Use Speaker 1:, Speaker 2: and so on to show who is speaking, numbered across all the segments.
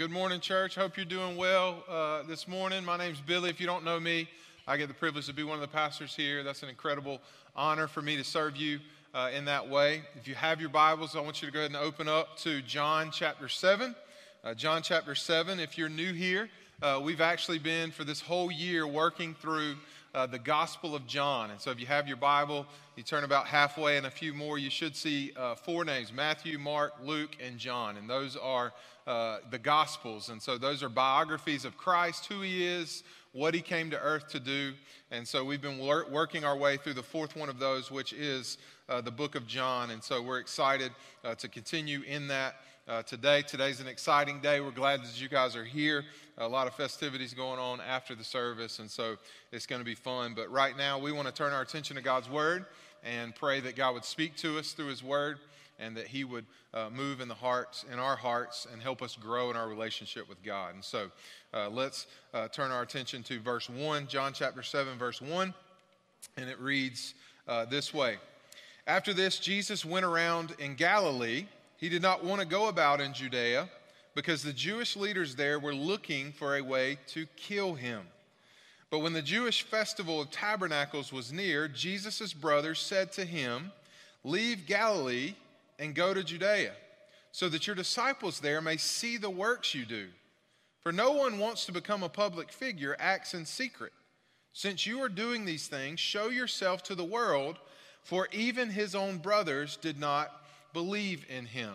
Speaker 1: good morning, church. Hope you're doing well uh, this morning. My name's Billy. If you don't know me, I get the privilege to be one of the pastors here. That's an incredible honor for me to serve you uh, in that way. If you have your Bibles, I want you to go ahead and open up to John chapter 7. Uh, John chapter 7. If you're new here, uh, we've actually been for this whole year working through uh, the Gospel of John. And so if you have your Bible, you turn about halfway and a few more, you should see uh, four names Matthew, Mark, Luke, and John. And those are uh, the Gospels. And so those are biographies of Christ, who he is, what he came to earth to do. And so we've been wor- working our way through the fourth one of those, which is uh, the book of John. And so we're excited uh, to continue in that. Uh, today. Today's an exciting day. We're glad that you guys are here. A lot of festivities going on after the service, and so it's going to be fun. But right now, we want to turn our attention to God's Word and pray that God would speak to us through His Word and that He would uh, move in the hearts, in our hearts, and help us grow in our relationship with God. And so uh, let's uh, turn our attention to verse 1, John chapter 7, verse 1, and it reads uh, this way After this, Jesus went around in Galilee. He did not want to go about in Judea because the Jewish leaders there were looking for a way to kill him. But when the Jewish festival of tabernacles was near, Jesus' brothers said to him, Leave Galilee and go to Judea, so that your disciples there may see the works you do. For no one wants to become a public figure, acts in secret. Since you are doing these things, show yourself to the world, for even his own brothers did not believe in him.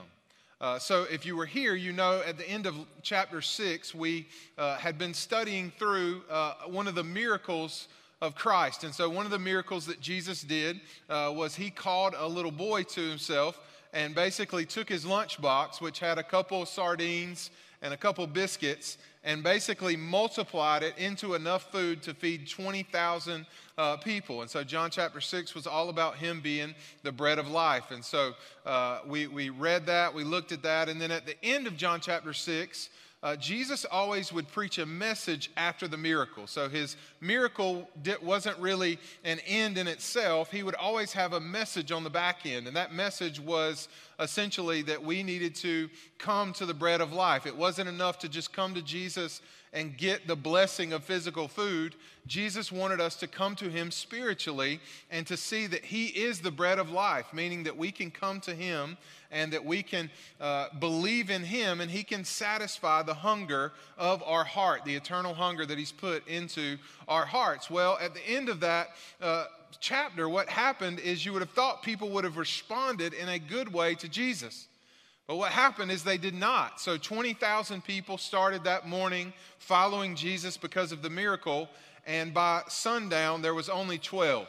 Speaker 1: Uh, so, if you were here, you know at the end of chapter 6, we uh, had been studying through uh, one of the miracles of Christ. And so, one of the miracles that Jesus did uh, was he called a little boy to himself and basically took his lunchbox, which had a couple sardines and a couple biscuits, and basically multiplied it into enough food to feed 20,000 uh, people. And so John chapter 6 was all about him being the bread of life. And so uh, we, we read that, we looked at that, and then at the end of John chapter 6, uh, Jesus always would preach a message after the miracle. So his miracle wasn't really an end in itself. He would always have a message on the back end. And that message was essentially that we needed to come to the bread of life. It wasn't enough to just come to Jesus and get the blessing of physical food. Jesus wanted us to come to him spiritually and to see that he is the bread of life, meaning that we can come to him and that we can uh, believe in him and he can satisfy the hunger of our heart, the eternal hunger that he's put into our hearts. Well, at the end of that, uh, chapter, what happened is you would have thought people would have responded in a good way to Jesus. But what happened is they did not. So 20,000 people started that morning following Jesus because of the miracle. And by sundown, there was only 12.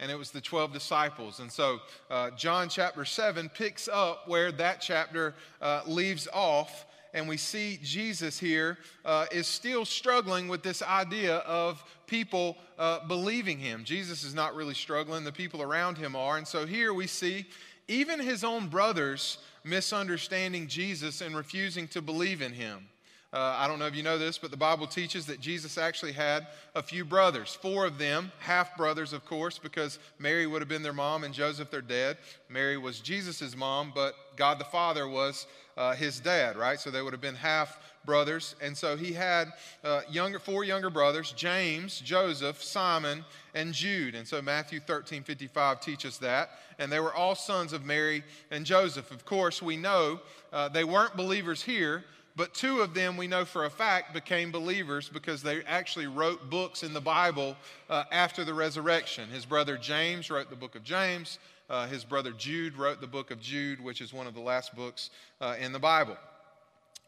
Speaker 1: And it was the 12 disciples. And so uh, John chapter 7 picks up where that chapter uh, leaves off. And we see Jesus here uh, is still struggling with this idea of people uh, believing him. Jesus is not really struggling, the people around him are. And so here we see even his own brothers misunderstanding Jesus and refusing to believe in him. Uh, I don't know if you know this, but the Bible teaches that Jesus actually had a few brothers, four of them, half brothers, of course, because Mary would have been their mom and Joseph their dad. Mary was Jesus' mom, but God the Father was uh, his dad, right? So they would have been half brothers. And so he had uh, younger, four younger brothers James, Joseph, Simon, and Jude. And so Matthew 13 55 teaches that. And they were all sons of Mary and Joseph. Of course, we know uh, they weren't believers here, but two of them we know for a fact became believers because they actually wrote books in the Bible uh, after the resurrection. His brother James wrote the book of James. Uh, his brother Jude wrote the book of Jude, which is one of the last books uh, in the Bible.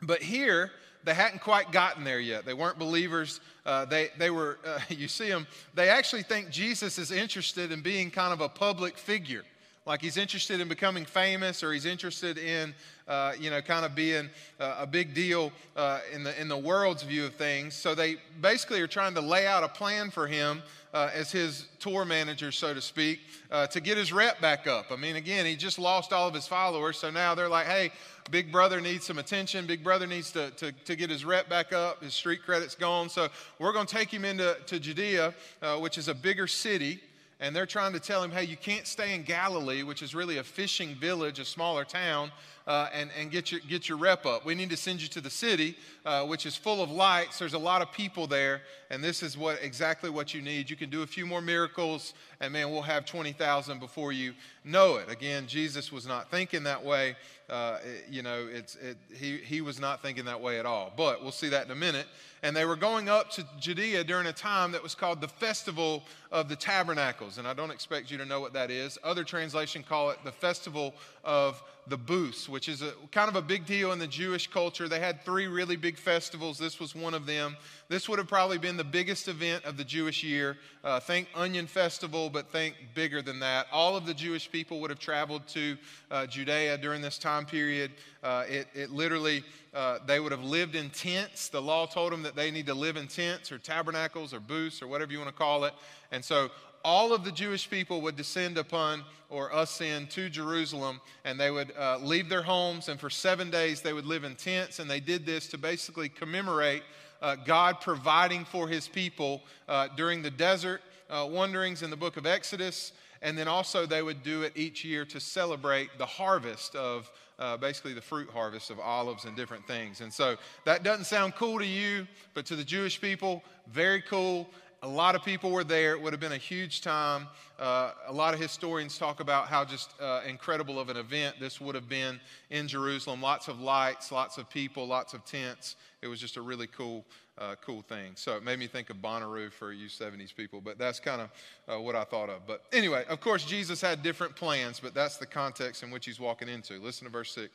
Speaker 1: But here, they hadn't quite gotten there yet. They weren't believers. Uh, they, they were, uh, you see them, they actually think Jesus is interested in being kind of a public figure like he's interested in becoming famous or he's interested in uh, you know kind of being uh, a big deal uh, in the in the world's view of things. So they basically are trying to lay out a plan for him uh, as his tour manager so to speak uh, to get his rep back up. I mean again he just lost all of his followers so now they're like hey big brother needs some attention. Big brother needs to, to, to get his rep back up. His street credit's gone. So we're going to take him into to judea uh, which is a bigger city and they're trying to tell him, hey, you can't stay in Galilee, which is really a fishing village, a smaller town. uh, and, and get, your, get your rep up. We need to send you to the city, uh, which is full of lights. There's a lot of people there, and this is what exactly what you need. You can do a few more miracles, and man, we'll have 20,000 before you know it. Again, Jesus was not thinking that way. Uh, it, you know, it's, it, he, he was not thinking that way at all. But we'll see that in a minute. And they were going up to Judea during a time that was called the Festival of the Tabernacles. And I don't expect you to know what that is. Other translation call it the Festival of the Booths, which is a, kind of a big deal in the Jewish culture. They had three really big festivals. This was one of them. This would have probably been the biggest event of the Jewish year. Uh, think Onion Festival, but think bigger than that. All of the Jewish people would have traveled to uh, Judea during this time period. Uh, it, it, literally, uh, they would have lived in tents. The law told them that they need to live in tents or tabernacles or booths or whatever you want to call it. And so all of the Jewish people would descend upon or ascend to Jerusalem, and they would uh, leave their homes, and for seven days they would live in tents, and they did this to basically commemorate uh, God providing for his people uh, during the desert uh, wanderings in the book of Exodus, and then also they would do it each year to celebrate the harvest of uh, basically the fruit harvest of olives and different things. And so that doesn't sound cool to you, but to the Jewish people, very cool. A lot of people were there. It would have been a huge time. Uh, a lot of historians talk about how just uh, incredible of an event this would have been in Jerusalem. Lots of lights, lots of people, lots of tents. It was just a really cool, uh, cool thing. So it made me think of Bonnaroo for you 70s people, but that's kind of uh, what I thought of. But anyway, of course, Jesus had different plans, but that's the context in which he's walking into. Listen to verse 6.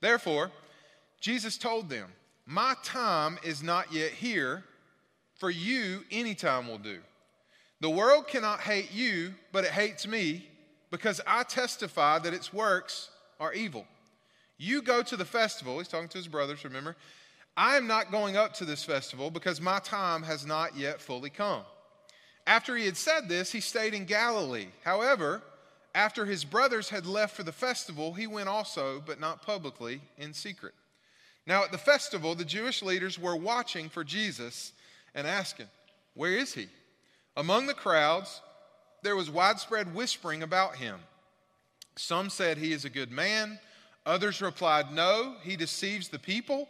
Speaker 1: Therefore, Jesus told them, My time is not yet here for you, any time will do. The world cannot hate you, but it hates me because I testify that its works are evil. You go to the festival. He's talking to his brothers, remember? I am not going up to this festival because my time has not yet fully come. After he had said this, he stayed in Galilee. However, after his brothers had left for the festival, he went also, but not publicly, in secret. Now, at the festival, the Jewish leaders were watching for Jesus and asking, Where is he? Among the crowds, there was widespread whispering about him. Some said he is a good man. Others replied, No, he deceives the people.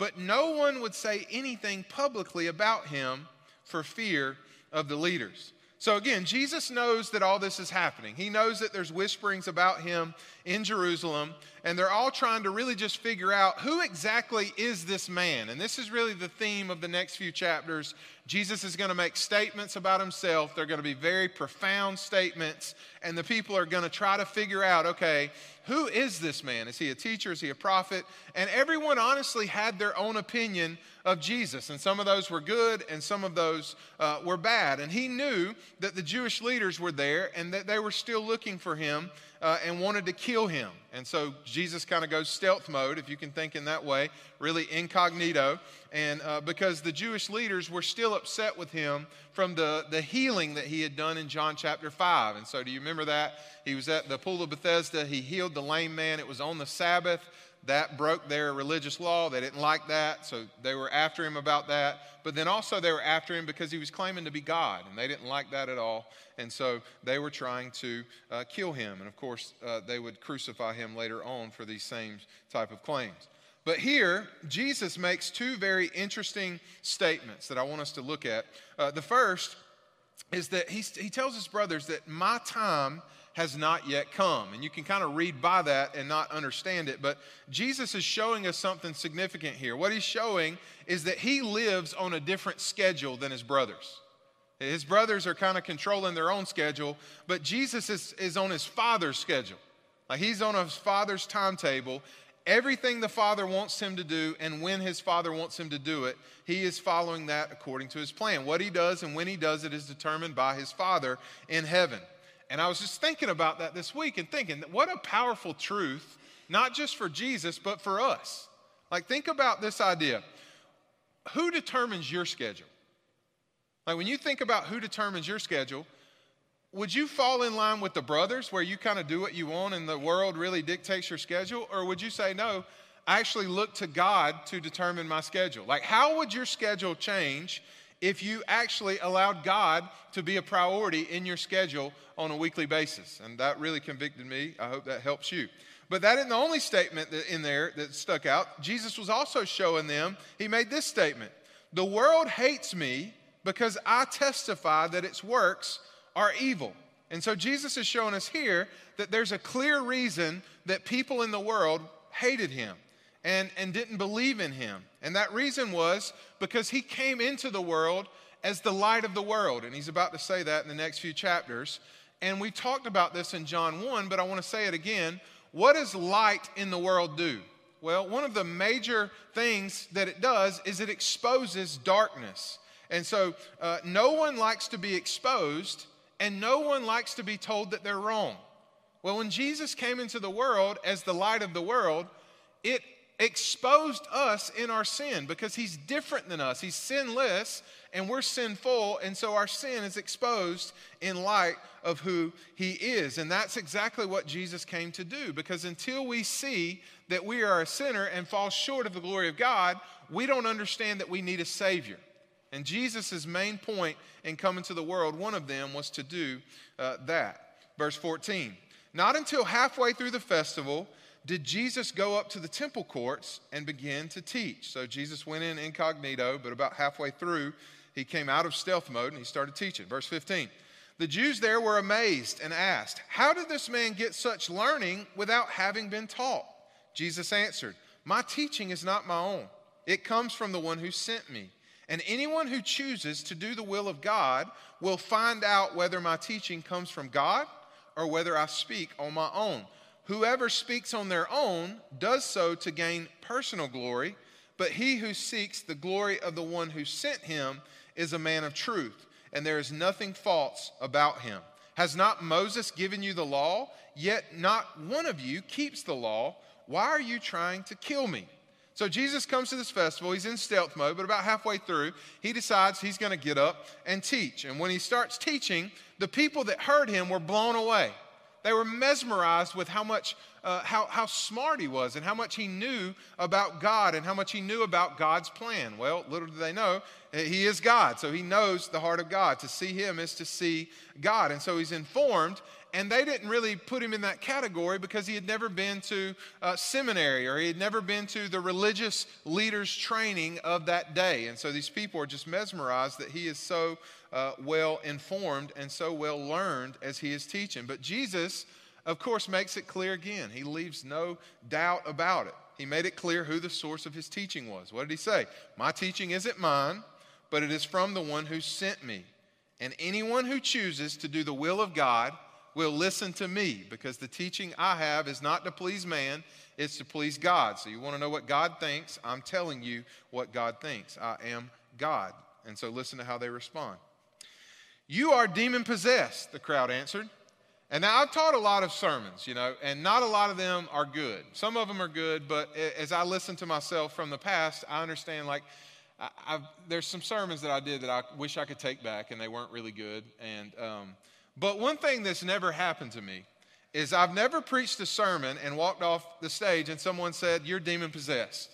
Speaker 1: But no one would say anything publicly about him for fear of the leaders. So again, Jesus knows that all this is happening. He knows that there's whisperings about him in Jerusalem, and they're all trying to really just figure out who exactly is this man. And this is really the theme of the next few chapters. Jesus is going to make statements about himself. They're going to be very profound statements, and the people are going to try to figure out okay, who is this man? Is he a teacher? Is he a prophet? And everyone honestly had their own opinion of Jesus. And some of those were good and some of those uh, were bad. And he knew that the Jewish leaders were there and that they were still looking for him uh, and wanted to kill him. And so Jesus kind of goes stealth mode, if you can think in that way, really incognito. And uh, because the Jewish leaders were still upset with him from the, the healing that he had done in John chapter 5. And so, do you remember that? He was at the pool of Bethesda, he healed the lame man, it was on the Sabbath that broke their religious law. They didn't like that, so they were after him about that. But then also they were after him because he was claiming to be God, and they didn't like that at all. And so they were trying to uh, kill him. And of course, uh, they would crucify him later on for these same type of claims. But here, Jesus makes two very interesting statements that I want us to look at. Uh, the first is that he, he tells his brothers that my time has not yet come. And you can kind of read by that and not understand it, but Jesus is showing us something significant here. What he's showing is that he lives on a different schedule than his brothers. His brothers are kind of controlling their own schedule, but Jesus is, is on his father's schedule. Like he's on his father's timetable. Everything the father wants him to do, and when his father wants him to do it, he is following that according to his plan. What he does and when he does it is determined by his father in heaven. And I was just thinking about that this week and thinking, what a powerful truth, not just for Jesus, but for us. Like, think about this idea who determines your schedule? Like, when you think about who determines your schedule, would you fall in line with the brothers where you kind of do what you want and the world really dictates your schedule? Or would you say, no, I actually look to God to determine my schedule? Like, how would your schedule change if you actually allowed God to be a priority in your schedule on a weekly basis. And that really convicted me. I hope that helps you. But that isn't the only statement in there that stuck out. Jesus was also showing them, he made this statement The world hates me because I testify that its works are evil. And so Jesus is showing us here that there's a clear reason that people in the world hated him and, and didn't believe in him. And that reason was because he came into the world as the light of the world. And he's about to say that in the next few chapters. And we talked about this in John 1, but I want to say it again. What does light in the world do? Well, one of the major things that it does is it exposes darkness. And so uh, no one likes to be exposed, and no one likes to be told that they're wrong. Well, when Jesus came into the world as the light of the world, it exposed us in our sin because he's different than us. He's sinless and we're sinful, and so our sin is exposed in light of who he is. And that's exactly what Jesus came to do because until we see that we are a sinner and fall short of the glory of God, we don't understand that we need a Savior. And Jesus' main point in coming to the world, one of them was to do uh, that. Verse 14 Not until halfway through the festival, did Jesus go up to the temple courts and begin to teach. So Jesus went in incognito, but about halfway through, he came out of stealth mode and he started teaching. Verse 15. The Jews there were amazed and asked, How did this man get such learning without having been taught? Jesus answered, My teaching is not my own, it comes from the one who sent me. And anyone who chooses to do the will of God will find out whether my teaching comes from God or whether I speak on my own. Whoever speaks on their own does so to gain personal glory, but he who seeks the glory of the one who sent him is a man of truth, and there is nothing false about him. Has not Moses given you the law? Yet not one of you keeps the law. Why are you trying to kill me? So Jesus comes to this festival. He's in stealth mode, but about halfway through, he decides he's going to get up and teach. And when he starts teaching, the people that heard him were blown away. They were mesmerized with how much, uh, how, how smart he was and how much he knew about God and how much he knew about God's plan. Well, little do they know, eh, he is God. So he knows the heart of God. To see him is to see God. And so he's informed and they didn't really put him in that category because he had never been to uh, seminary or he had never been to the religious leaders training of that day and so these people are just mesmerized that he is so uh, well informed and so well learned as he is teaching but jesus of course makes it clear again he leaves no doubt about it he made it clear who the source of his teaching was what did he say my teaching isn't mine but it is from the one who sent me and anyone who chooses to do the will of god will listen to me because the teaching I have is not to please man, it's to please God. So you want to know what God thinks? I'm telling you what God thinks. I am God. And so listen to how they respond. You are demon possessed, the crowd answered. And now I've taught a lot of sermons, you know, and not a lot of them are good. Some of them are good, but as I listen to myself from the past, I understand like I've, there's some sermons that I did that I wish I could take back, and they weren't really good. And um, but one thing that's never happened to me is I've never preached a sermon and walked off the stage and someone said, You're demon possessed,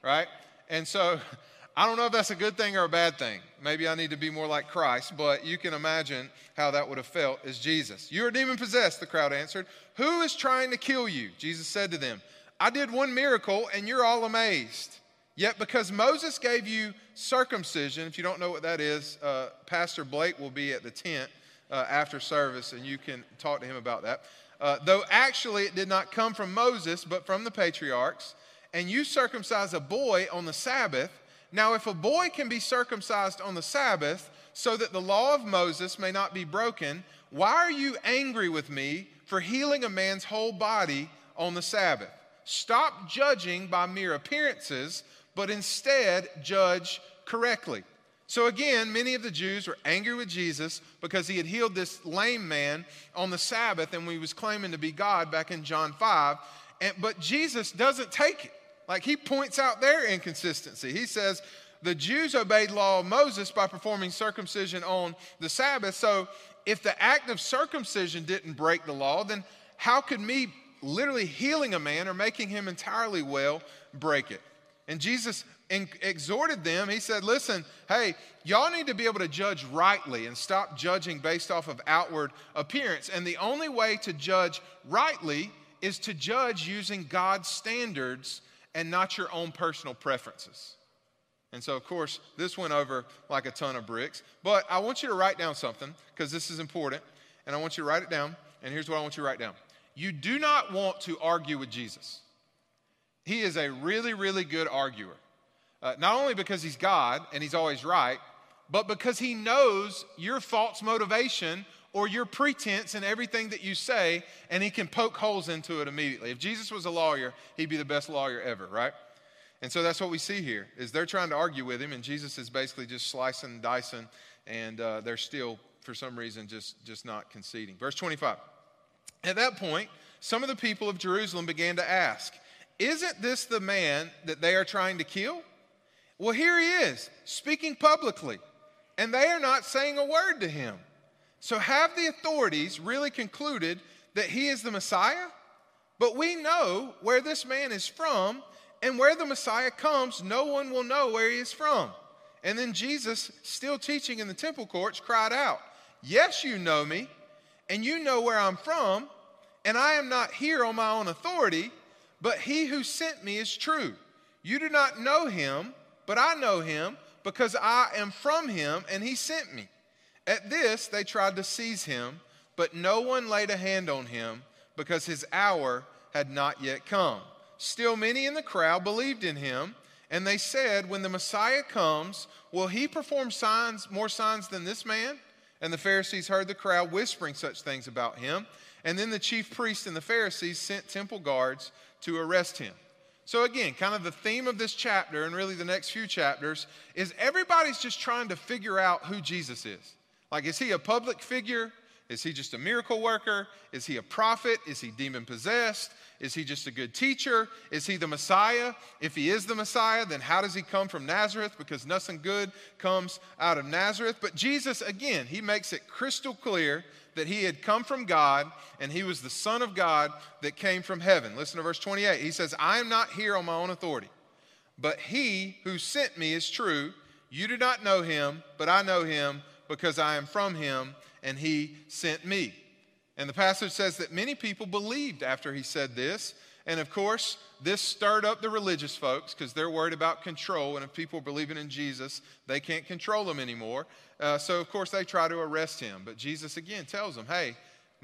Speaker 1: right? And so I don't know if that's a good thing or a bad thing. Maybe I need to be more like Christ, but you can imagine how that would have felt as Jesus. You're demon possessed, the crowd answered. Who is trying to kill you? Jesus said to them, I did one miracle and you're all amazed. Yet because Moses gave you circumcision, if you don't know what that is, uh, Pastor Blake will be at the tent uh, after service, and you can talk to him about that. Uh, though actually it did not come from Moses, but from the patriarchs. And you circumcise a boy on the Sabbath. Now, if a boy can be circumcised on the Sabbath, so that the law of Moses may not be broken, why are you angry with me for healing a man's whole body on the Sabbath? Stop judging by mere appearances, but instead judge correctly. So again, many of the Jews were angry with Jesus because he had healed this lame man on the Sabbath and he was claiming to be God back in John 5. And, but Jesus doesn't take it. Like he points out their inconsistency. He says, the Jews obeyed law of Moses by performing circumcision on the Sabbath. So if the act of circumcision didn't break the law, then how could me literally healing a man or making him entirely well break it? And Jesus exhorted them. He said, Listen, hey, y'all need to be able to judge rightly and stop judging based off of outward appearance. And the only way to judge rightly is to judge using God's standards and not your own personal preferences. And so, of course, this went over like a ton of bricks. But I want you to write down something because this is important. And I want you to write it down. And here's what I want you to write down You do not want to argue with Jesus. He is a really, really good arguer. Uh, not only because he's God and he's always right, but because he knows your false motivation or your pretense in everything that you say, and he can poke holes into it immediately. If Jesus was a lawyer, he'd be the best lawyer ever, right? And so that's what we see here is they're trying to argue with him, and Jesus is basically just slicing and dicing, and uh, they're still, for some reason, just, just not conceding. Verse 25. At that point, some of the people of Jerusalem began to ask, Isn't this the man that they are trying to kill? Well, here he is, speaking publicly, and they are not saying a word to him. So, have the authorities really concluded that he is the Messiah? But we know where this man is from, and where the Messiah comes, no one will know where he is from. And then Jesus, still teaching in the temple courts, cried out, Yes, you know me, and you know where I'm from, and I am not here on my own authority, but he who sent me is true. You do not know him, but I know him because I am from him, and he sent me. At this, they tried to seize him, but no one laid a hand on him because his hour had not yet come. Still, many in the crowd believed in him, and they said, When the Messiah comes, will he perform signs, more signs than this man? And the Pharisees heard the crowd whispering such things about him. And then the chief priests and the Pharisees sent temple guards to arrest him. So, again, kind of the theme of this chapter and really the next few chapters is everybody's just trying to figure out who Jesus is. Like, is he a public figure? Is he just a miracle worker? Is he a prophet? Is he demon possessed? Is he just a good teacher? Is he the Messiah? If he is the Messiah, then how does he come from Nazareth? Because nothing good comes out of Nazareth. But Jesus, again, he makes it crystal clear that he had come from God and he was the Son of God that came from heaven. Listen to verse 28. He says, I am not here on my own authority, but he who sent me is true. You do not know him, but I know him because I am from him and he sent me. And the passage says that many people believed after he said this. And of course, this stirred up the religious folks because they're worried about control. And if people are believing in Jesus, they can't control them anymore. Uh, so, of course, they try to arrest him. But Jesus again tells them, hey,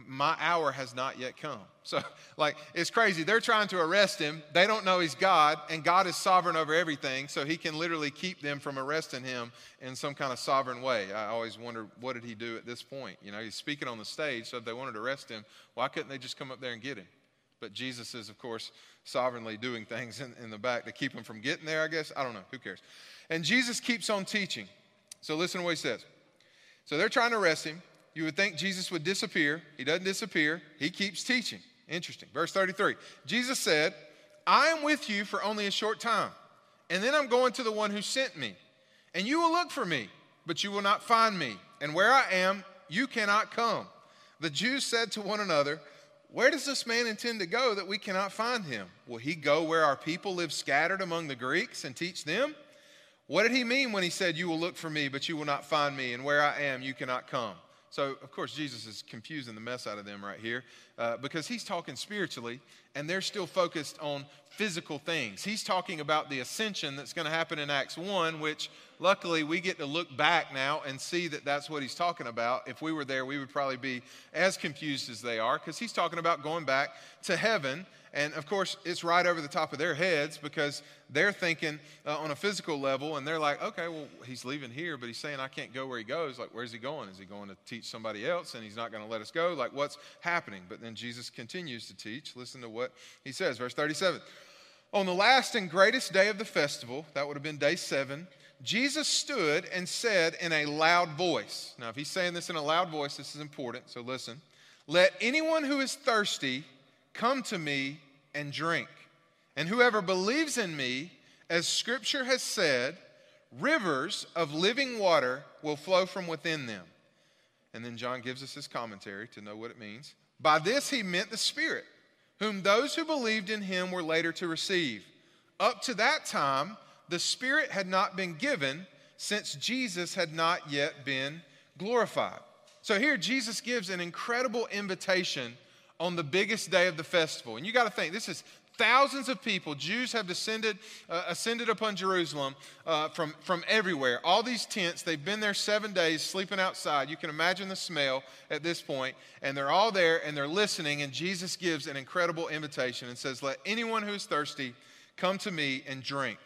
Speaker 1: my hour has not yet come. So, like, it's crazy. They're trying to arrest him. They don't know he's God, and God is sovereign over everything, so he can literally keep them from arresting him in some kind of sovereign way. I always wonder, what did he do at this point? You know, he's speaking on the stage, so if they wanted to arrest him, why couldn't they just come up there and get him? But Jesus is, of course, sovereignly doing things in, in the back to keep him from getting there, I guess. I don't know. Who cares? And Jesus keeps on teaching. So, listen to what he says. So, they're trying to arrest him. You would think Jesus would disappear. He doesn't disappear, he keeps teaching. Interesting. Verse 33 Jesus said, I am with you for only a short time, and then I'm going to the one who sent me. And you will look for me, but you will not find me. And where I am, you cannot come. The Jews said to one another, Where does this man intend to go that we cannot find him? Will he go where our people live scattered among the Greeks and teach them? What did he mean when he said, You will look for me, but you will not find me, and where I am, you cannot come? So, of course, Jesus is confusing the mess out of them right here uh, because he's talking spiritually and they're still focused on physical things. He's talking about the ascension that's going to happen in Acts 1, which luckily we get to look back now and see that that's what he's talking about. If we were there, we would probably be as confused as they are because he's talking about going back to heaven and of course, it's right over the top of their heads because they're thinking uh, on a physical level and they're like, okay, well, he's leaving here, but he's saying I can't go where he goes. Like, where's he going? Is he going to teach somebody else and he's not going to let us go? Like, what's happening? But then Jesus continues to teach. Listen to what he says, verse 37. On the last and greatest day of the festival, that would have been day seven, Jesus stood and said in a loud voice. Now, if he's saying this in a loud voice, this is important, so listen. Let anyone who is thirsty Come to me and drink. And whoever believes in me, as scripture has said, rivers of living water will flow from within them. And then John gives us his commentary to know what it means. By this he meant the Spirit, whom those who believed in him were later to receive. Up to that time, the Spirit had not been given since Jesus had not yet been glorified. So here Jesus gives an incredible invitation on the biggest day of the festival. And you got to think, this is thousands of people. Jews have descended, uh, ascended upon Jerusalem uh, from, from everywhere. All these tents, they've been there seven days sleeping outside. You can imagine the smell at this point. And they're all there and they're listening. And Jesus gives an incredible invitation and says, Let anyone who is thirsty come to me and drink.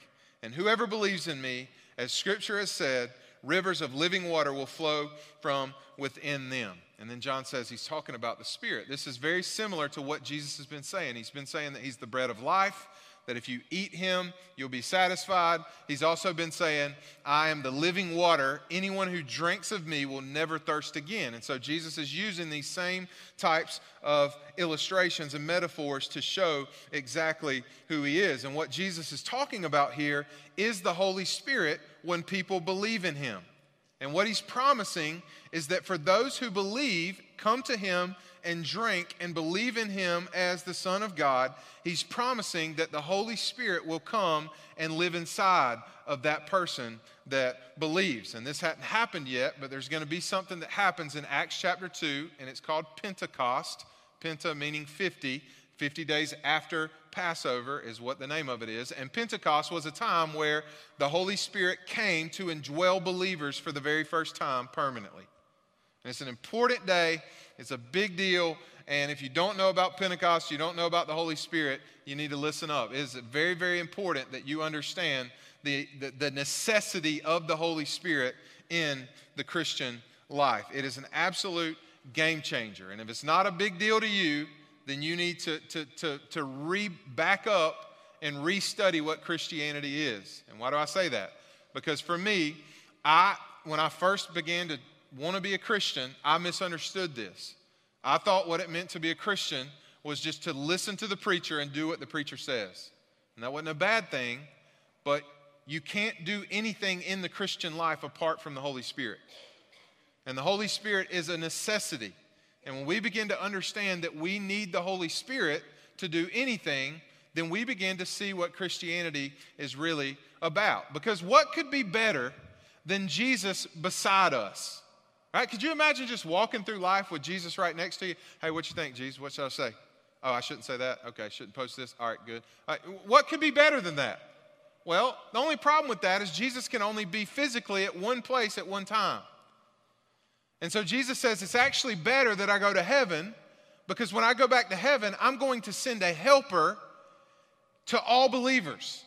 Speaker 1: And whoever believes in me, as scripture has said, rivers of living water will flow from within them. And then John says he's talking about the Spirit. This is very similar to what Jesus has been saying. He's been saying that he's the bread of life, that if you eat him, you'll be satisfied. He's also been saying, I am the living water. Anyone who drinks of me will never thirst again. And so Jesus is using these same types of illustrations and metaphors to show exactly who he is. And what Jesus is talking about here is the Holy Spirit when people believe in him. And what he's promising is that for those who believe, come to him and drink and believe in him as the Son of God, he's promising that the Holy Spirit will come and live inside of that person that believes. And this hadn't happened yet, but there's going to be something that happens in Acts chapter 2, and it's called Pentecost. Penta meaning 50. 50 days after Passover is what the name of it is. And Pentecost was a time where the Holy Spirit came to indwell believers for the very first time permanently. And it's an important day, it's a big deal. And if you don't know about Pentecost, you don't know about the Holy Spirit, you need to listen up. It is very, very important that you understand the, the, the necessity of the Holy Spirit in the Christian life. It is an absolute game changer. And if it's not a big deal to you, then you need to, to, to, to re back up and restudy what Christianity is. And why do I say that? Because for me, I when I first began to want to be a Christian, I misunderstood this. I thought what it meant to be a Christian was just to listen to the preacher and do what the preacher says. And that wasn't a bad thing, but you can't do anything in the Christian life apart from the Holy Spirit. And the Holy Spirit is a necessity. And when we begin to understand that we need the Holy Spirit to do anything, then we begin to see what Christianity is really about. Because what could be better than Jesus beside us? Right? Could you imagine just walking through life with Jesus right next to you? Hey, what you think, Jesus? What should I say? Oh, I shouldn't say that. Okay, shouldn't post this. All right, good. All right, what could be better than that? Well, the only problem with that is Jesus can only be physically at one place at one time. And so Jesus says it's actually better that I go to heaven because when I go back to heaven, I'm going to send a helper to all believers.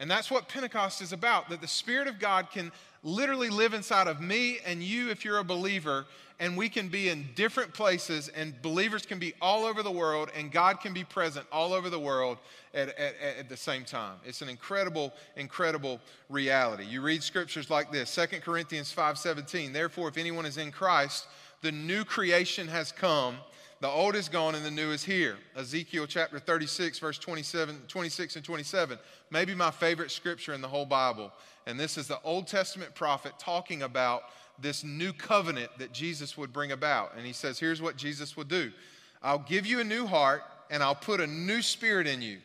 Speaker 1: And that's what Pentecost is about that the Spirit of God can literally live inside of me and you if you're a believer, and we can be in different places, and believers can be all over the world, and God can be present all over the world at, at, at the same time. It's an incredible, incredible reality. You read scriptures like this 2 Corinthians 5:17. Therefore, if anyone is in Christ, the new creation has come. The old is gone and the new is here. Ezekiel chapter 36, verse 27, 26 and 27. Maybe my favorite scripture in the whole Bible. And this is the Old Testament prophet talking about this new covenant that Jesus would bring about. And he says, Here's what Jesus will do I'll give you a new heart, and I'll put a new spirit in you.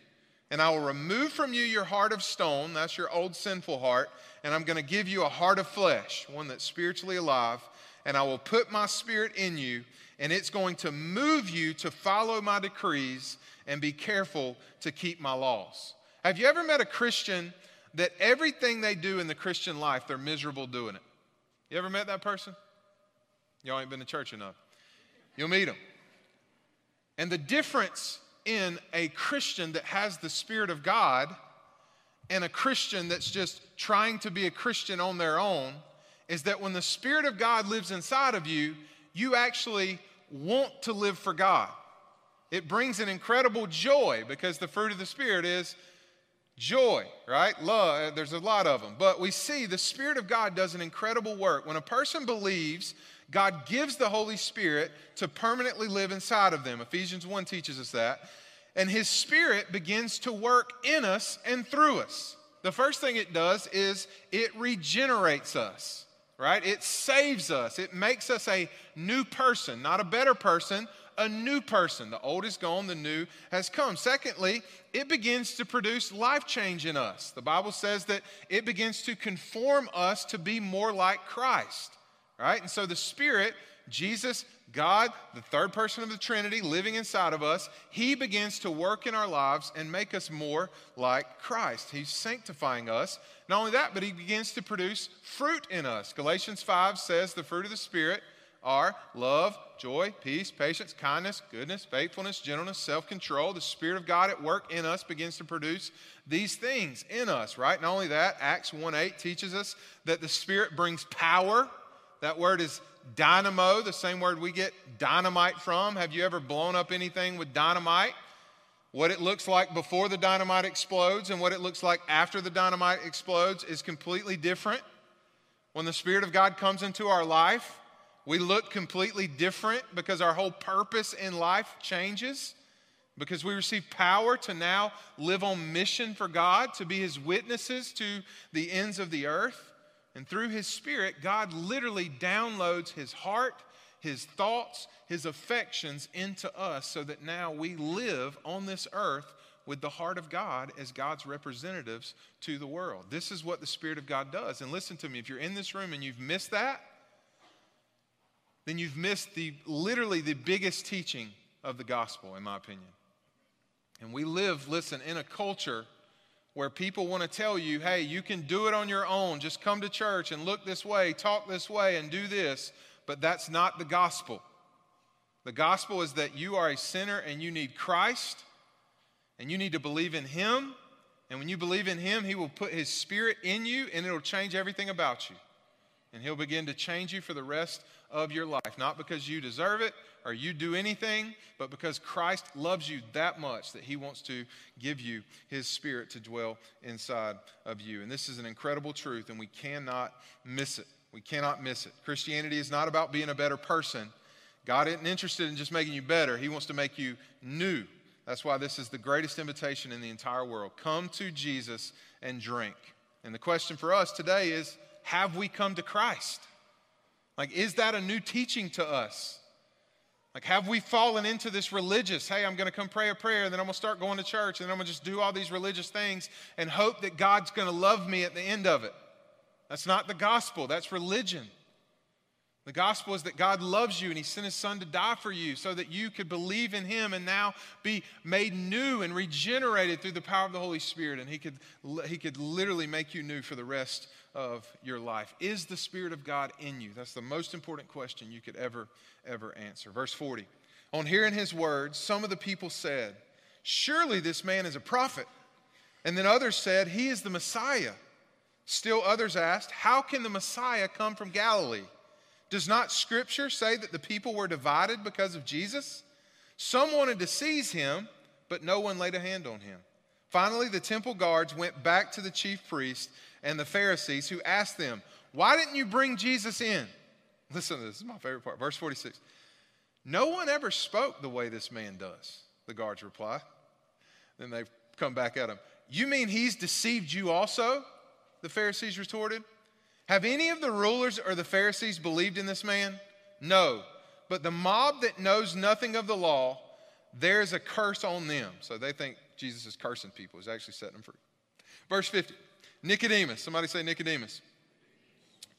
Speaker 1: And I will remove from you your heart of stone, that's your old sinful heart, and I'm going to give you a heart of flesh, one that's spiritually alive. And I will put my spirit in you, and it's going to move you to follow my decrees and be careful to keep my laws. Have you ever met a Christian that everything they do in the Christian life, they're miserable doing it? You ever met that person? Y'all ain't been to church enough. You'll meet them. And the difference in a Christian that has the Spirit of God and a Christian that's just trying to be a Christian on their own is that when the Spirit of God lives inside of you, you actually want to live for God. It brings an incredible joy because the fruit of the Spirit is joy, right? Love, uh, there's a lot of them. But we see the Spirit of God does an incredible work. When a person believes, God gives the Holy Spirit to permanently live inside of them. Ephesians 1 teaches us that. And His Spirit begins to work in us and through us. The first thing it does is it regenerates us, right? It saves us. It makes us a new person, not a better person, a new person. The old is gone, the new has come. Secondly, it begins to produce life change in us. The Bible says that it begins to conform us to be more like Christ, right? And so the Spirit, Jesus, God, the third person of the Trinity, living inside of us, He begins to work in our lives and make us more like Christ. He's sanctifying us. Not only that, but He begins to produce fruit in us. Galatians 5 says the fruit of the Spirit are love, joy, peace, patience, kindness, goodness, faithfulness, gentleness, self control. The Spirit of God at work in us begins to produce these things in us, right? Not only that, Acts 1 8 teaches us that the Spirit brings power. That word is dynamo, the same word we get dynamite from. Have you ever blown up anything with dynamite? What it looks like before the dynamite explodes and what it looks like after the dynamite explodes is completely different. When the Spirit of God comes into our life, we look completely different because our whole purpose in life changes. Because we receive power to now live on mission for God, to be His witnesses to the ends of the earth. And through His Spirit, God literally downloads His heart, His thoughts, His affections into us so that now we live on this earth with the heart of God as God's representatives to the world. This is what the Spirit of God does. And listen to me, if you're in this room and you've missed that, then you've missed the literally the biggest teaching of the gospel, in my opinion. And we live, listen, in a culture where people want to tell you, hey, you can do it on your own. Just come to church and look this way, talk this way, and do this. But that's not the gospel. The gospel is that you are a sinner and you need Christ, and you need to believe in Him. And when you believe in Him, He will put His Spirit in you, and it'll change everything about you. And He'll begin to change you for the rest of your life, not because you deserve it or you do anything, but because Christ loves you that much that he wants to give you his spirit to dwell inside of you. And this is an incredible truth, and we cannot miss it. We cannot miss it. Christianity is not about being a better person. God isn't interested in just making you better, He wants to make you new. That's why this is the greatest invitation in the entire world. Come to Jesus and drink. And the question for us today is have we come to Christ? Like, is that a new teaching to us? Like, have we fallen into this religious, hey, I'm going to come pray a prayer, and then I'm going to start going to church, and then I'm going to just do all these religious things and hope that God's going to love me at the end of it? That's not the gospel, that's religion. The gospel is that God loves you and He sent His Son to die for you so that you could believe in Him and now be made new and regenerated through the power of the Holy Spirit. And He could, he could literally make you new for the rest of your life. Is the Spirit of God in you? That's the most important question you could ever, ever answer. Verse 40 On hearing His words, some of the people said, Surely this man is a prophet. And then others said, He is the Messiah. Still others asked, How can the Messiah come from Galilee? Does not Scripture say that the people were divided because of Jesus? Some wanted to seize him, but no one laid a hand on him. Finally, the temple guards went back to the chief priests and the Pharisees, who asked them, Why didn't you bring Jesus in? Listen to this, this is my favorite part. Verse 46. No one ever spoke the way this man does, the guards reply. Then they come back at him. You mean he's deceived you also? The Pharisees retorted. Have any of the rulers or the Pharisees believed in this man? No. But the mob that knows nothing of the law, there's a curse on them. So they think Jesus is cursing people, he's actually setting them free. Verse 50 Nicodemus, somebody say Nicodemus.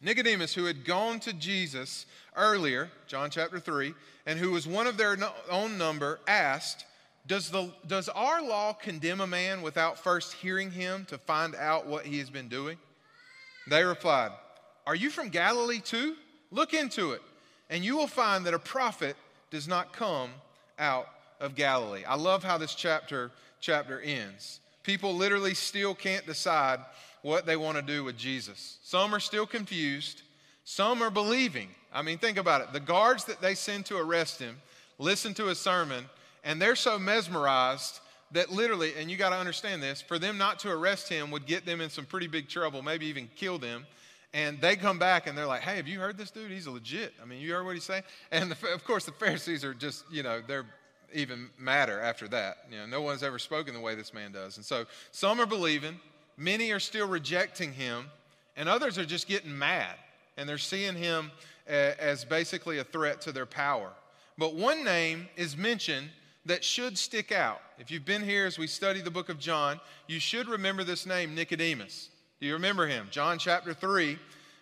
Speaker 1: Nicodemus, who had gone to Jesus earlier, John chapter 3, and who was one of their own number, asked, does, the, does our law condemn a man without first hearing him to find out what he has been doing? They replied, Are you from Galilee too? Look into it, and you will find that a prophet does not come out of Galilee. I love how this chapter chapter ends. People literally still can't decide what they want to do with Jesus. Some are still confused, some are believing. I mean, think about it. The guards that they send to arrest him listen to his sermon, and they're so mesmerized that literally, and you got to understand this, for them not to arrest him would get them in some pretty big trouble, maybe even kill them. And they come back and they're like, hey, have you heard this dude? He's a legit. I mean, you heard what he's saying? And the, of course, the Pharisees are just, you know, they're even madder after that. You know, no one's ever spoken the way this man does. And so some are believing, many are still rejecting him, and others are just getting mad. And they're seeing him eh, as basically a threat to their power. But one name is mentioned that should stick out. If you've been here as we study the book of John, you should remember this name, Nicodemus. Do you remember him? John chapter 3,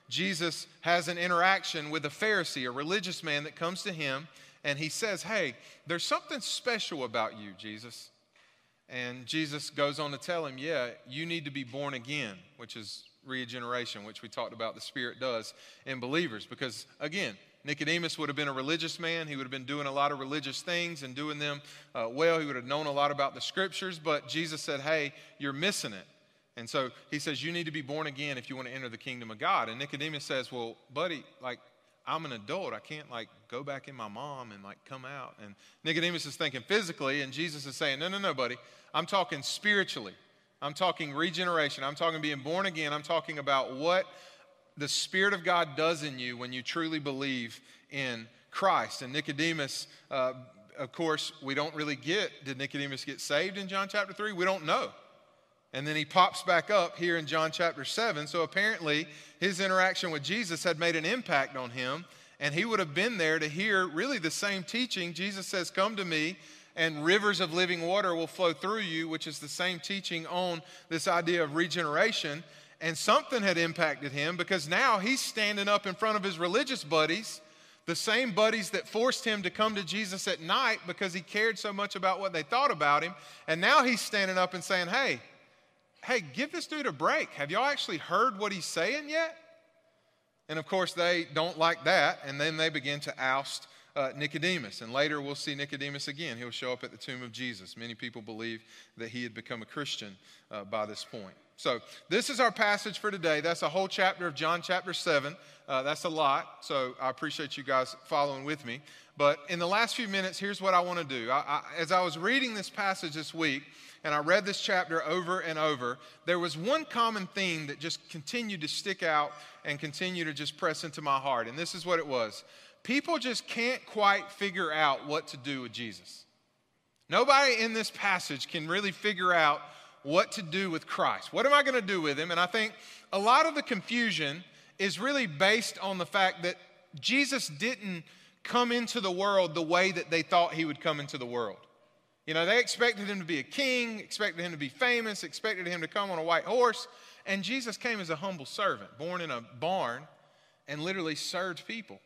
Speaker 1: Jesus has an interaction with a Pharisee, a religious man that comes to him, and he says, Hey, there's something special about you, Jesus. And Jesus goes on to tell him, Yeah, you need to be born again, which is regeneration, which we talked about the Spirit does in believers. Because again, Nicodemus would have been a religious man. He would have been doing a lot of religious things and doing them uh, well. He would have known a lot about the scriptures, but Jesus said, Hey, you're missing it. And so he says, You need to be born again if you want to enter the kingdom of God. And Nicodemus says, Well, buddy, like, I'm an adult. I can't, like, go back in my mom and, like, come out. And Nicodemus is thinking physically, and Jesus is saying, No, no, no, buddy. I'm talking spiritually. I'm talking regeneration. I'm talking being born again. I'm talking about what the Spirit of God does in you when you truly believe in Christ. And Nicodemus, uh, of course, we don't really get did Nicodemus get saved in John chapter 3? We don't know. And then he pops back up here in John chapter 7. So apparently, his interaction with Jesus had made an impact on him. And he would have been there to hear really the same teaching. Jesus says, Come to me, and rivers of living water will flow through you, which is the same teaching on this idea of regeneration. And something had impacted him because now he's standing up in front of his religious buddies, the same buddies that forced him to come to Jesus at night because he cared so much about what they thought about him. And now he's standing up and saying, Hey, hey, give this dude a break. Have y'all actually heard what he's saying yet? And of course, they don't like that, and then they begin to oust uh, Nicodemus. And later we'll see Nicodemus again. He'll show up at the tomb of Jesus. Many people believe that he had become a Christian uh, by this point. So, this is our passage for today. That's a whole chapter of John chapter 7. Uh, that's a lot. So, I appreciate you guys following with me. But in the last few minutes, here's what I want to do. I, I, as I was reading this passage this week, and I read this chapter over and over, there was one common theme that just continued to stick out and continue to just press into my heart. And this is what it was people just can't quite figure out what to do with Jesus. Nobody in this passage can really figure out what to do with Christ. What am I going to do with him? And I think a lot of the confusion is really based on the fact that Jesus didn't come into the world the way that they thought he would come into the world. You know, they expected him to be a king, expected him to be famous, expected him to come on a white horse. And Jesus came as a humble servant, born in a barn, and literally served people.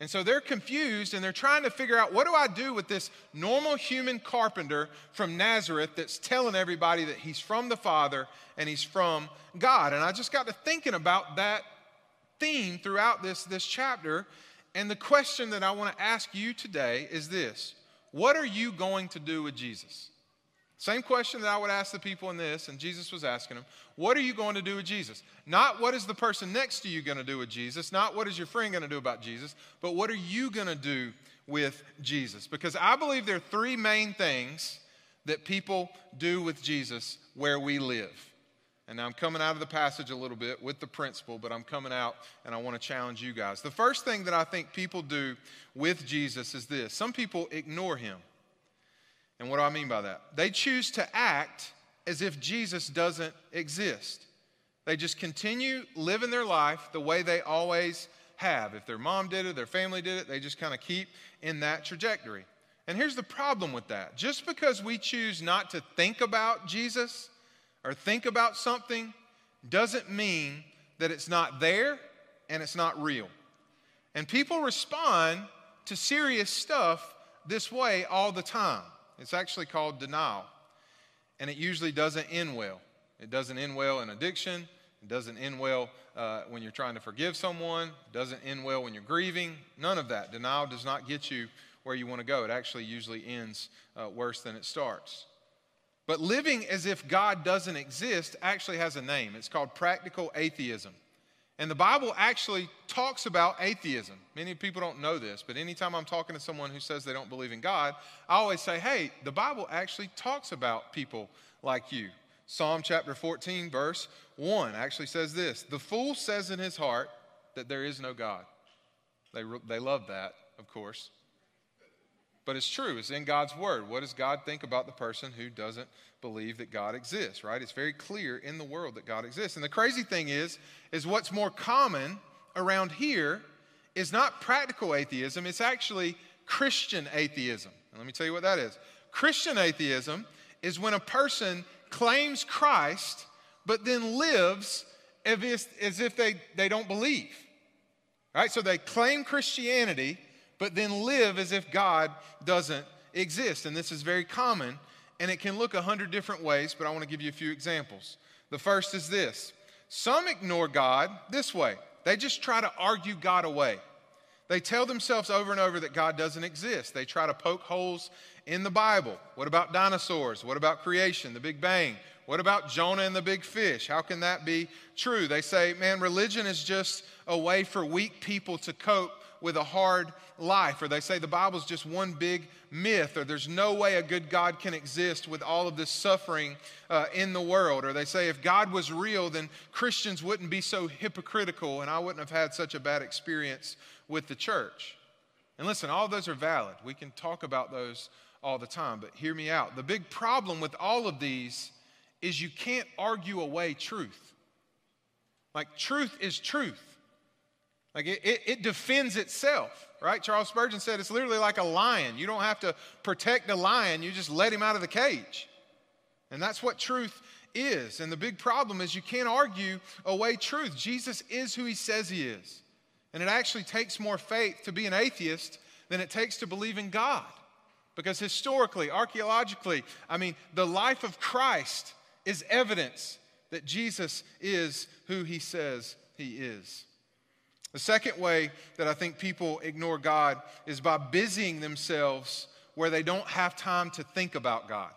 Speaker 1: And so they're confused and they're trying to figure out what do I do with this normal human carpenter from Nazareth that's telling everybody that he's from the Father and he's from God. And I just got to thinking about that theme throughout this, this chapter. And the question that I want to ask you today is this what are you going to do with Jesus? Same question that I would ask the people in this, and Jesus was asking them, What are you going to do with Jesus? Not what is the person next to you going to do with Jesus, not what is your friend going to do about Jesus, but what are you going to do with Jesus? Because I believe there are three main things that people do with Jesus where we live. And I'm coming out of the passage a little bit with the principle, but I'm coming out and I want to challenge you guys. The first thing that I think people do with Jesus is this some people ignore him. And what do I mean by that? They choose to act as if Jesus doesn't exist. They just continue living their life the way they always have. If their mom did it, their family did it, they just kind of keep in that trajectory. And here's the problem with that just because we choose not to think about Jesus, or think about something doesn't mean that it's not there and it's not real. And people respond to serious stuff this way all the time. It's actually called denial. And it usually doesn't end well. It doesn't end well in addiction. It doesn't end well uh, when you're trying to forgive someone. It doesn't end well when you're grieving. None of that. Denial does not get you where you want to go. It actually usually ends uh, worse than it starts. But living as if God doesn't exist actually has a name. It's called practical atheism. And the Bible actually talks about atheism. Many people don't know this, but anytime I'm talking to someone who says they don't believe in God, I always say, hey, the Bible actually talks about people like you. Psalm chapter 14, verse 1 actually says this The fool says in his heart that there is no God. They, they love that, of course. But it's true, it's in God's word. What does God think about the person who doesn't believe that God exists, right? It's very clear in the world that God exists. And the crazy thing is, is what's more common around here is not practical atheism, it's actually Christian atheism. And let me tell you what that is. Christian atheism is when a person claims Christ, but then lives as if, they, they don't believe. Right? So they claim Christianity, but then live as if God doesn't exist. And this is very common, and it can look a hundred different ways, but I want to give you a few examples. The first is this some ignore God this way they just try to argue God away. They tell themselves over and over that God doesn't exist. They try to poke holes in the Bible. What about dinosaurs? What about creation, the Big Bang? What about Jonah and the big fish? How can that be true? They say, man, religion is just a way for weak people to cope with a hard life. Or they say the Bible's just one big myth, or there's no way a good God can exist with all of this suffering uh, in the world. Or they say if God was real, then Christians wouldn't be so hypocritical, and I wouldn't have had such a bad experience with the church. And listen, all those are valid. We can talk about those all the time, but hear me out. The big problem with all of these is you can't argue away truth. Like, truth is truth. Like, it, it, it, defends itself, right? Charles Spurgeon said it's literally like a lion. You don't have to protect a lion, you just let him out of the cage. And that's what truth is. And the big problem is you can't argue away truth. Jesus is who he says he is. And it actually takes more faith to be an atheist than it takes to believe in God. Because historically, archaeologically, I mean, the life of Christ is evidence that Jesus is who he says he is. The second way that I think people ignore God is by busying themselves where they don't have time to think about God.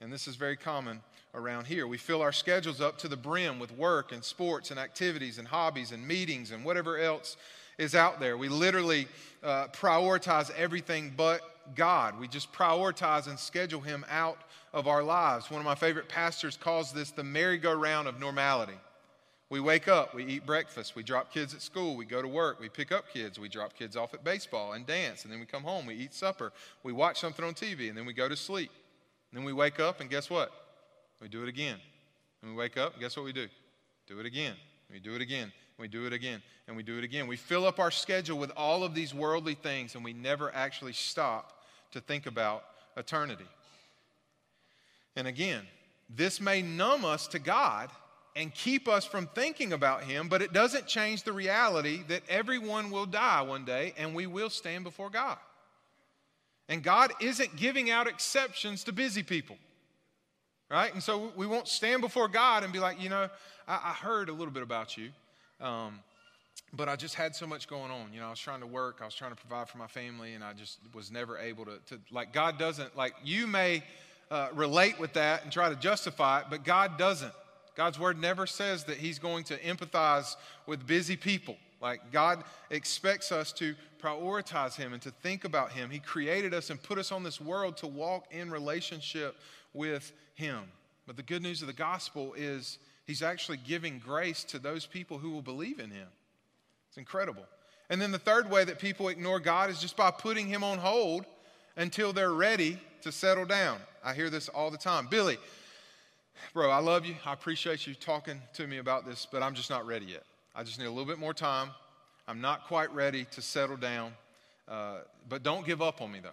Speaker 1: And this is very common around here. We fill our schedules up to the brim with work and sports and activities and hobbies and meetings and whatever else is out there. We literally uh, prioritize everything but God. We just prioritize and schedule Him out of our lives. One of my favorite pastors calls this the merry-go-round of normality. We wake up, we eat breakfast, we drop kids at school, we go to work, we pick up kids, we drop kids off at baseball and dance, and then we come home, we eat supper, we watch something on TV, and then we go to sleep. And then we wake up, and guess what? We do it again. And we wake up, guess what we do? Do it again. We do it again. We do it again. And we do it again. We fill up our schedule with all of these worldly things, and we never actually stop to think about eternity. And again, this may numb us to God and keep us from thinking about Him, but it doesn't change the reality that everyone will die one day and we will stand before God. And God isn't giving out exceptions to busy people, right? And so we won't stand before God and be like, you know, I, I heard a little bit about you. Um, but I just had so much going on. You know, I was trying to work, I was trying to provide for my family, and I just was never able to, to like, God doesn't, like, you may uh, relate with that and try to justify it, but God doesn't. God's word never says that He's going to empathize with busy people. Like, God expects us to prioritize Him and to think about Him. He created us and put us on this world to walk in relationship with Him. But the good news of the gospel is He's actually giving grace to those people who will believe in Him. It's incredible. And then the third way that people ignore God is just by putting Him on hold until they're ready to settle down. I hear this all the time. Billy, bro, I love you. I appreciate you talking to me about this, but I'm just not ready yet. I just need a little bit more time. I'm not quite ready to settle down. Uh, but don't give up on me, though.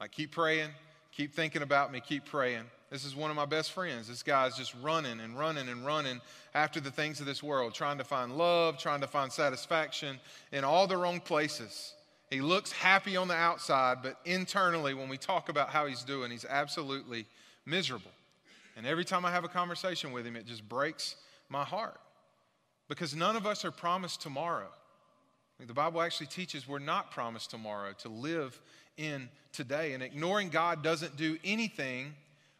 Speaker 1: Like, keep praying, keep thinking about me, keep praying. This is one of my best friends. This guy's just running and running and running after the things of this world, trying to find love, trying to find satisfaction in all the wrong places. He looks happy on the outside, but internally, when we talk about how he's doing, he's absolutely miserable. And every time I have a conversation with him, it just breaks my heart because none of us are promised tomorrow. The Bible actually teaches we're not promised tomorrow to live in today. And ignoring God doesn't do anything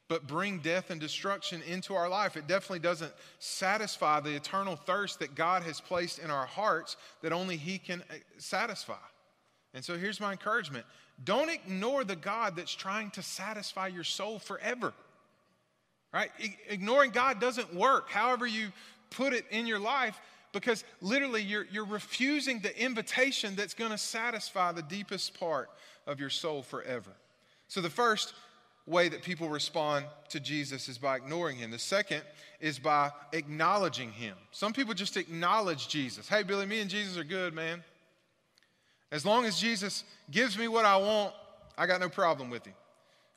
Speaker 1: but bring death and destruction into our life. It definitely doesn't satisfy the eternal thirst that God has placed in our hearts that only He can uh, satisfy. And so here's my encouragement don't ignore the God that's trying to satisfy your soul forever. Right? ignoring God doesn't work, however, you put it in your life, because literally you're, you're refusing the invitation that's going to satisfy the deepest part of your soul forever. So the first way that people respond to Jesus is by ignoring him. The second is by acknowledging him. Some people just acknowledge Jesus. Hey, Billy, me and Jesus are good, man. As long as Jesus gives me what I want, I got no problem with him.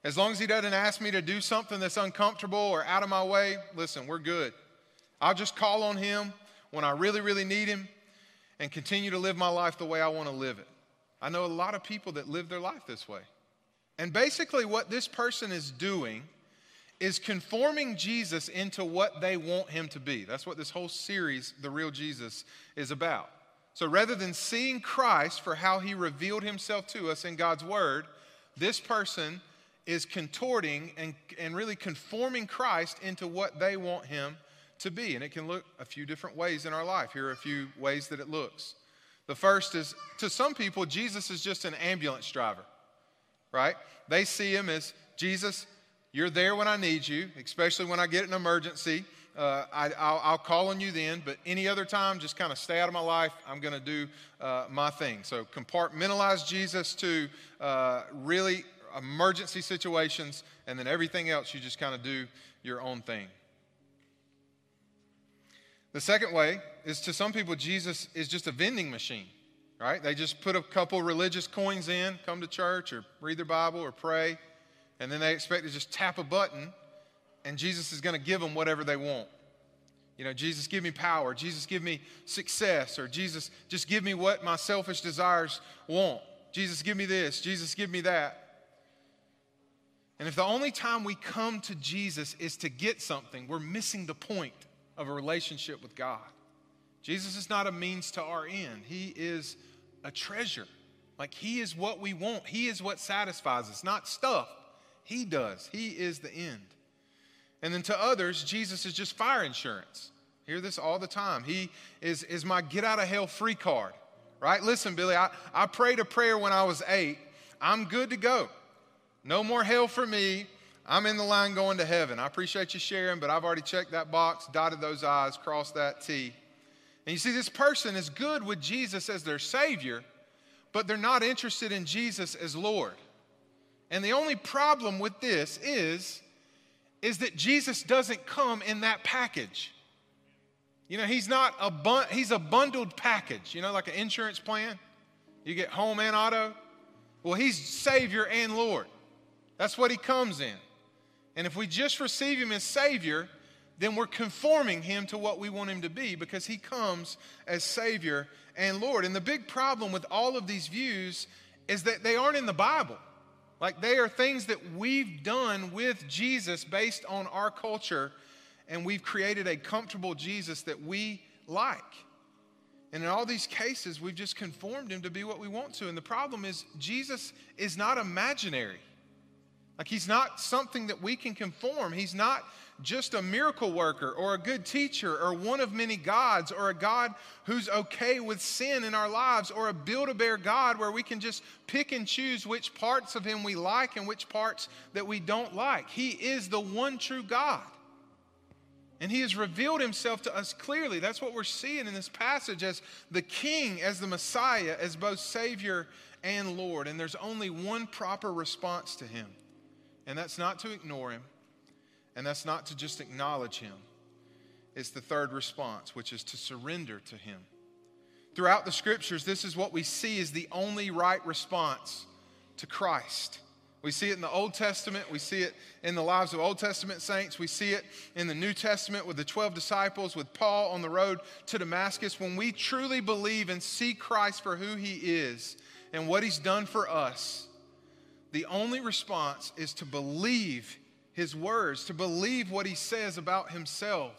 Speaker 1: As long as he doesn't ask me to do something that's uncomfortable or out of my way, listen, we're good. I'll just call on Him when I really, really need Him and continue to live my life the way I want to live it. I know a lot of people that live their life this way. And basically, what this person is doing is conforming Jesus into what they want him to be. That's what this whole series, The Real Jesus, is about. So rather than seeing Christ for how he revealed himself to us in God's word, this person is contorting and, and really conforming Christ into what they want him to be. And it can look a few different ways in our life. Here are a few ways that it looks. The first is to some people, Jesus is just an ambulance driver, right? They see him as Jesus, you're there when I need you, especially when I get an emergency. Uh, I, will call on you then, but any other time, just kind of stay out of my life. I'm going to do uh, my thing. So compartmentalize Jesus to uh, really emergency situations, and then everything else, you just kind of do your own thing. The second way is to some people, Jesus is just a vending machine, right? They just put a couple religious coins in, come to church, or read their Bible, or pray and then they expect to just tap a button and Jesus is going to give them whatever they want. You know, Jesus, give me power. Jesus, give me success. Or Jesus, just give me what my selfish desires want. Jesus, give me this. Jesus, give me that. And if the only time we come to Jesus is to get something, we're missing the point of a relationship with God. Jesus is not a means to our end, He is a treasure. Like, He is what we want, He is what satisfies us, not stuff. He does. He is the end. And then to others, Jesus is just fire insurance. Hear this all the time. He is, is my get out of hell free card, right? Listen, Billy, I, I prayed a prayer when I was eight. I'm good to go. No more hell for me. I'm in the line going to heaven. I appreciate you sharing, but I've already checked that box, dotted those I's, crossed that T. And you see, this person is good with Jesus as their Savior, but they're not interested in Jesus as Lord. And the only problem with this is, is that Jesus doesn't come in that package. You know, he's not a bun- he's a bundled package, you know, like an insurance plan. You get home and auto. Well, he's Savior and Lord. That's what he comes in. And if we just receive him as Savior, then we're conforming him to what we want him to be because he comes as Savior and Lord. And the big problem with all of these views is that they aren't in the Bible. Like they are things that we've done with Jesus based on our culture, and we've created a comfortable Jesus that we like. And in all these cases, we've just conformed him to be what we want to. And the problem is, Jesus is not imaginary. Like he's not something that we can conform. He's not just a miracle worker or a good teacher or one of many gods or a God who's okay with sin in our lives or a build a bear God where we can just pick and choose which parts of him we like and which parts that we don't like. He is the one true God. And he has revealed himself to us clearly. That's what we're seeing in this passage as the king, as the Messiah, as both Savior and Lord. And there's only one proper response to him, and that's not to ignore him and that's not to just acknowledge Him, it's the third response, which is to surrender to Him. Throughout the scriptures, this is what we see is the only right response to Christ. We see it in the Old Testament. We see it in the lives of Old Testament saints. We see it in the New Testament with the 12 disciples, with Paul on the road to Damascus. When we truly believe and see Christ for who he is and what he's done for us, the only response is to believe his words, to believe what he says about himself,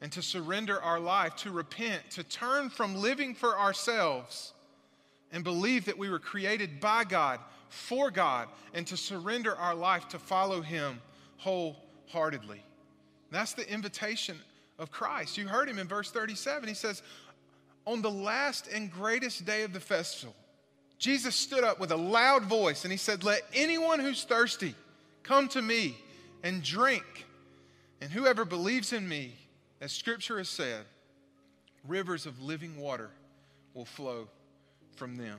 Speaker 1: and to surrender our life, to repent, to turn from living for ourselves and believe that we were created by God, for God, and to surrender our life to follow him wholeheartedly. That's the invitation of Christ. You heard him in verse 37. He says, On the last and greatest day of the festival, Jesus stood up with a loud voice and he said, Let anyone who's thirsty, Come to me and drink. And whoever believes in me, as scripture has said, rivers of living water will flow from them.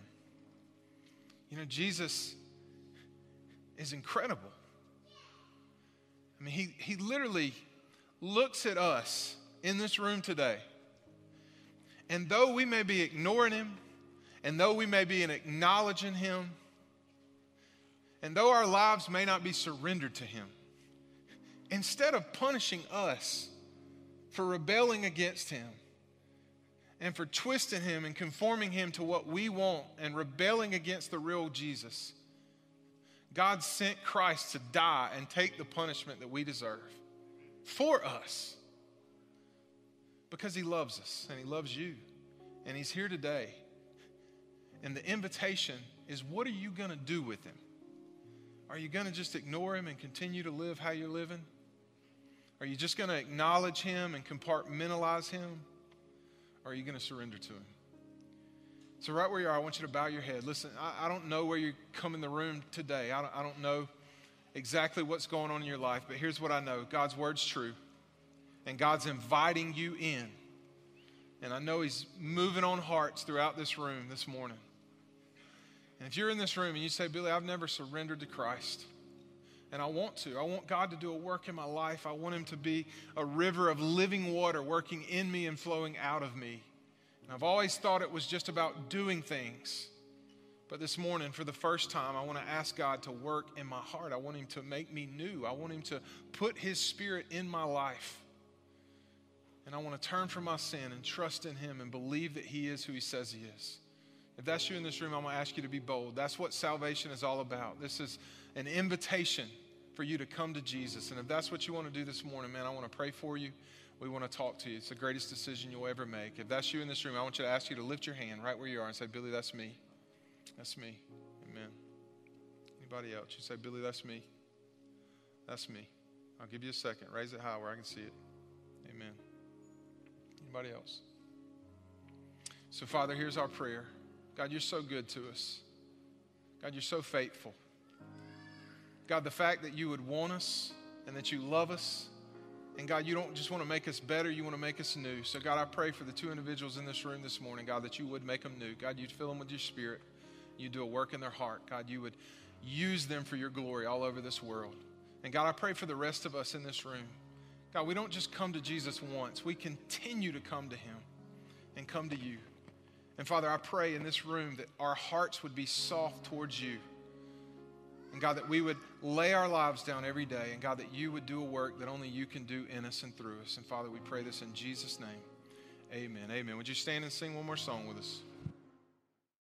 Speaker 1: You know, Jesus is incredible. I mean, he, he literally looks at us in this room today. And though we may be ignoring him, and though we may be in acknowledging him, and though our lives may not be surrendered to Him, instead of punishing us for rebelling against Him and for twisting Him and conforming Him to what we want and rebelling against the real Jesus. God sent Christ to die and take the punishment that we deserve for us because He loves us and He loves you. And He's here today. And the invitation is what are you going to do with Him? Are you going to just ignore Him and continue to live how you're living? Are you just going to acknowledge Him and compartmentalize Him? Or are you going to surrender to Him? So, right where you are, I want you to bow your head. Listen, I, I don't know where you come in the room today. I don't, I don't know exactly what's going on in your life, but here's what I know God's word's true, and God's inviting you in. And I know He's moving on hearts throughout this room this morning. And if you're in this room and you say, Billy, I've never surrendered to Christ, and I want to. I want God to do a work in my life. I want Him to be a river of living water working in me and flowing out of me. And I've always thought it was just about doing things. But this morning, for the first time, I want to ask God to work in my heart. I want Him to make me new. I want Him to put His Spirit in my life. And I want to turn from my sin and trust in Him and believe that He is who He says He is. If that's you in this room, I'm going to ask you to be bold. That's what salvation is all about. This is an invitation for you to come to Jesus. And if that's what you want to do this morning, man, I want to pray for you we want to talk to you. It's the greatest decision you'll ever make. If that's you in this room, I want you to ask you to lift your hand right where you are and say, Billy, that's me. That's me. Amen. Anybody else? You say, Billy, that's me. That's me. I'll give you a second. Raise it high where I can see it. Amen. Anybody else? So, Father, here's our prayer. God, you're so good to us. God, you're so faithful. God, the fact that you would want us and that you love us and God, you don't just want to make us better, you want to make us new. So, God, I pray for the two individuals in this room this morning, God, that you would make them new. God, you'd fill them with your spirit. You'd do a work in their heart. God, you would use them for your glory all over this world. And God, I pray for the rest of us in this room. God, we don't just come to Jesus once, we continue to come to him and come to you. And Father, I pray in this room that our hearts would be soft towards you. And God, that we would lay our lives down every day. And God, that you would do a work that only you can do in us and through us. And Father, we pray this in Jesus' name. Amen. Amen. Would you stand and sing one more song with us?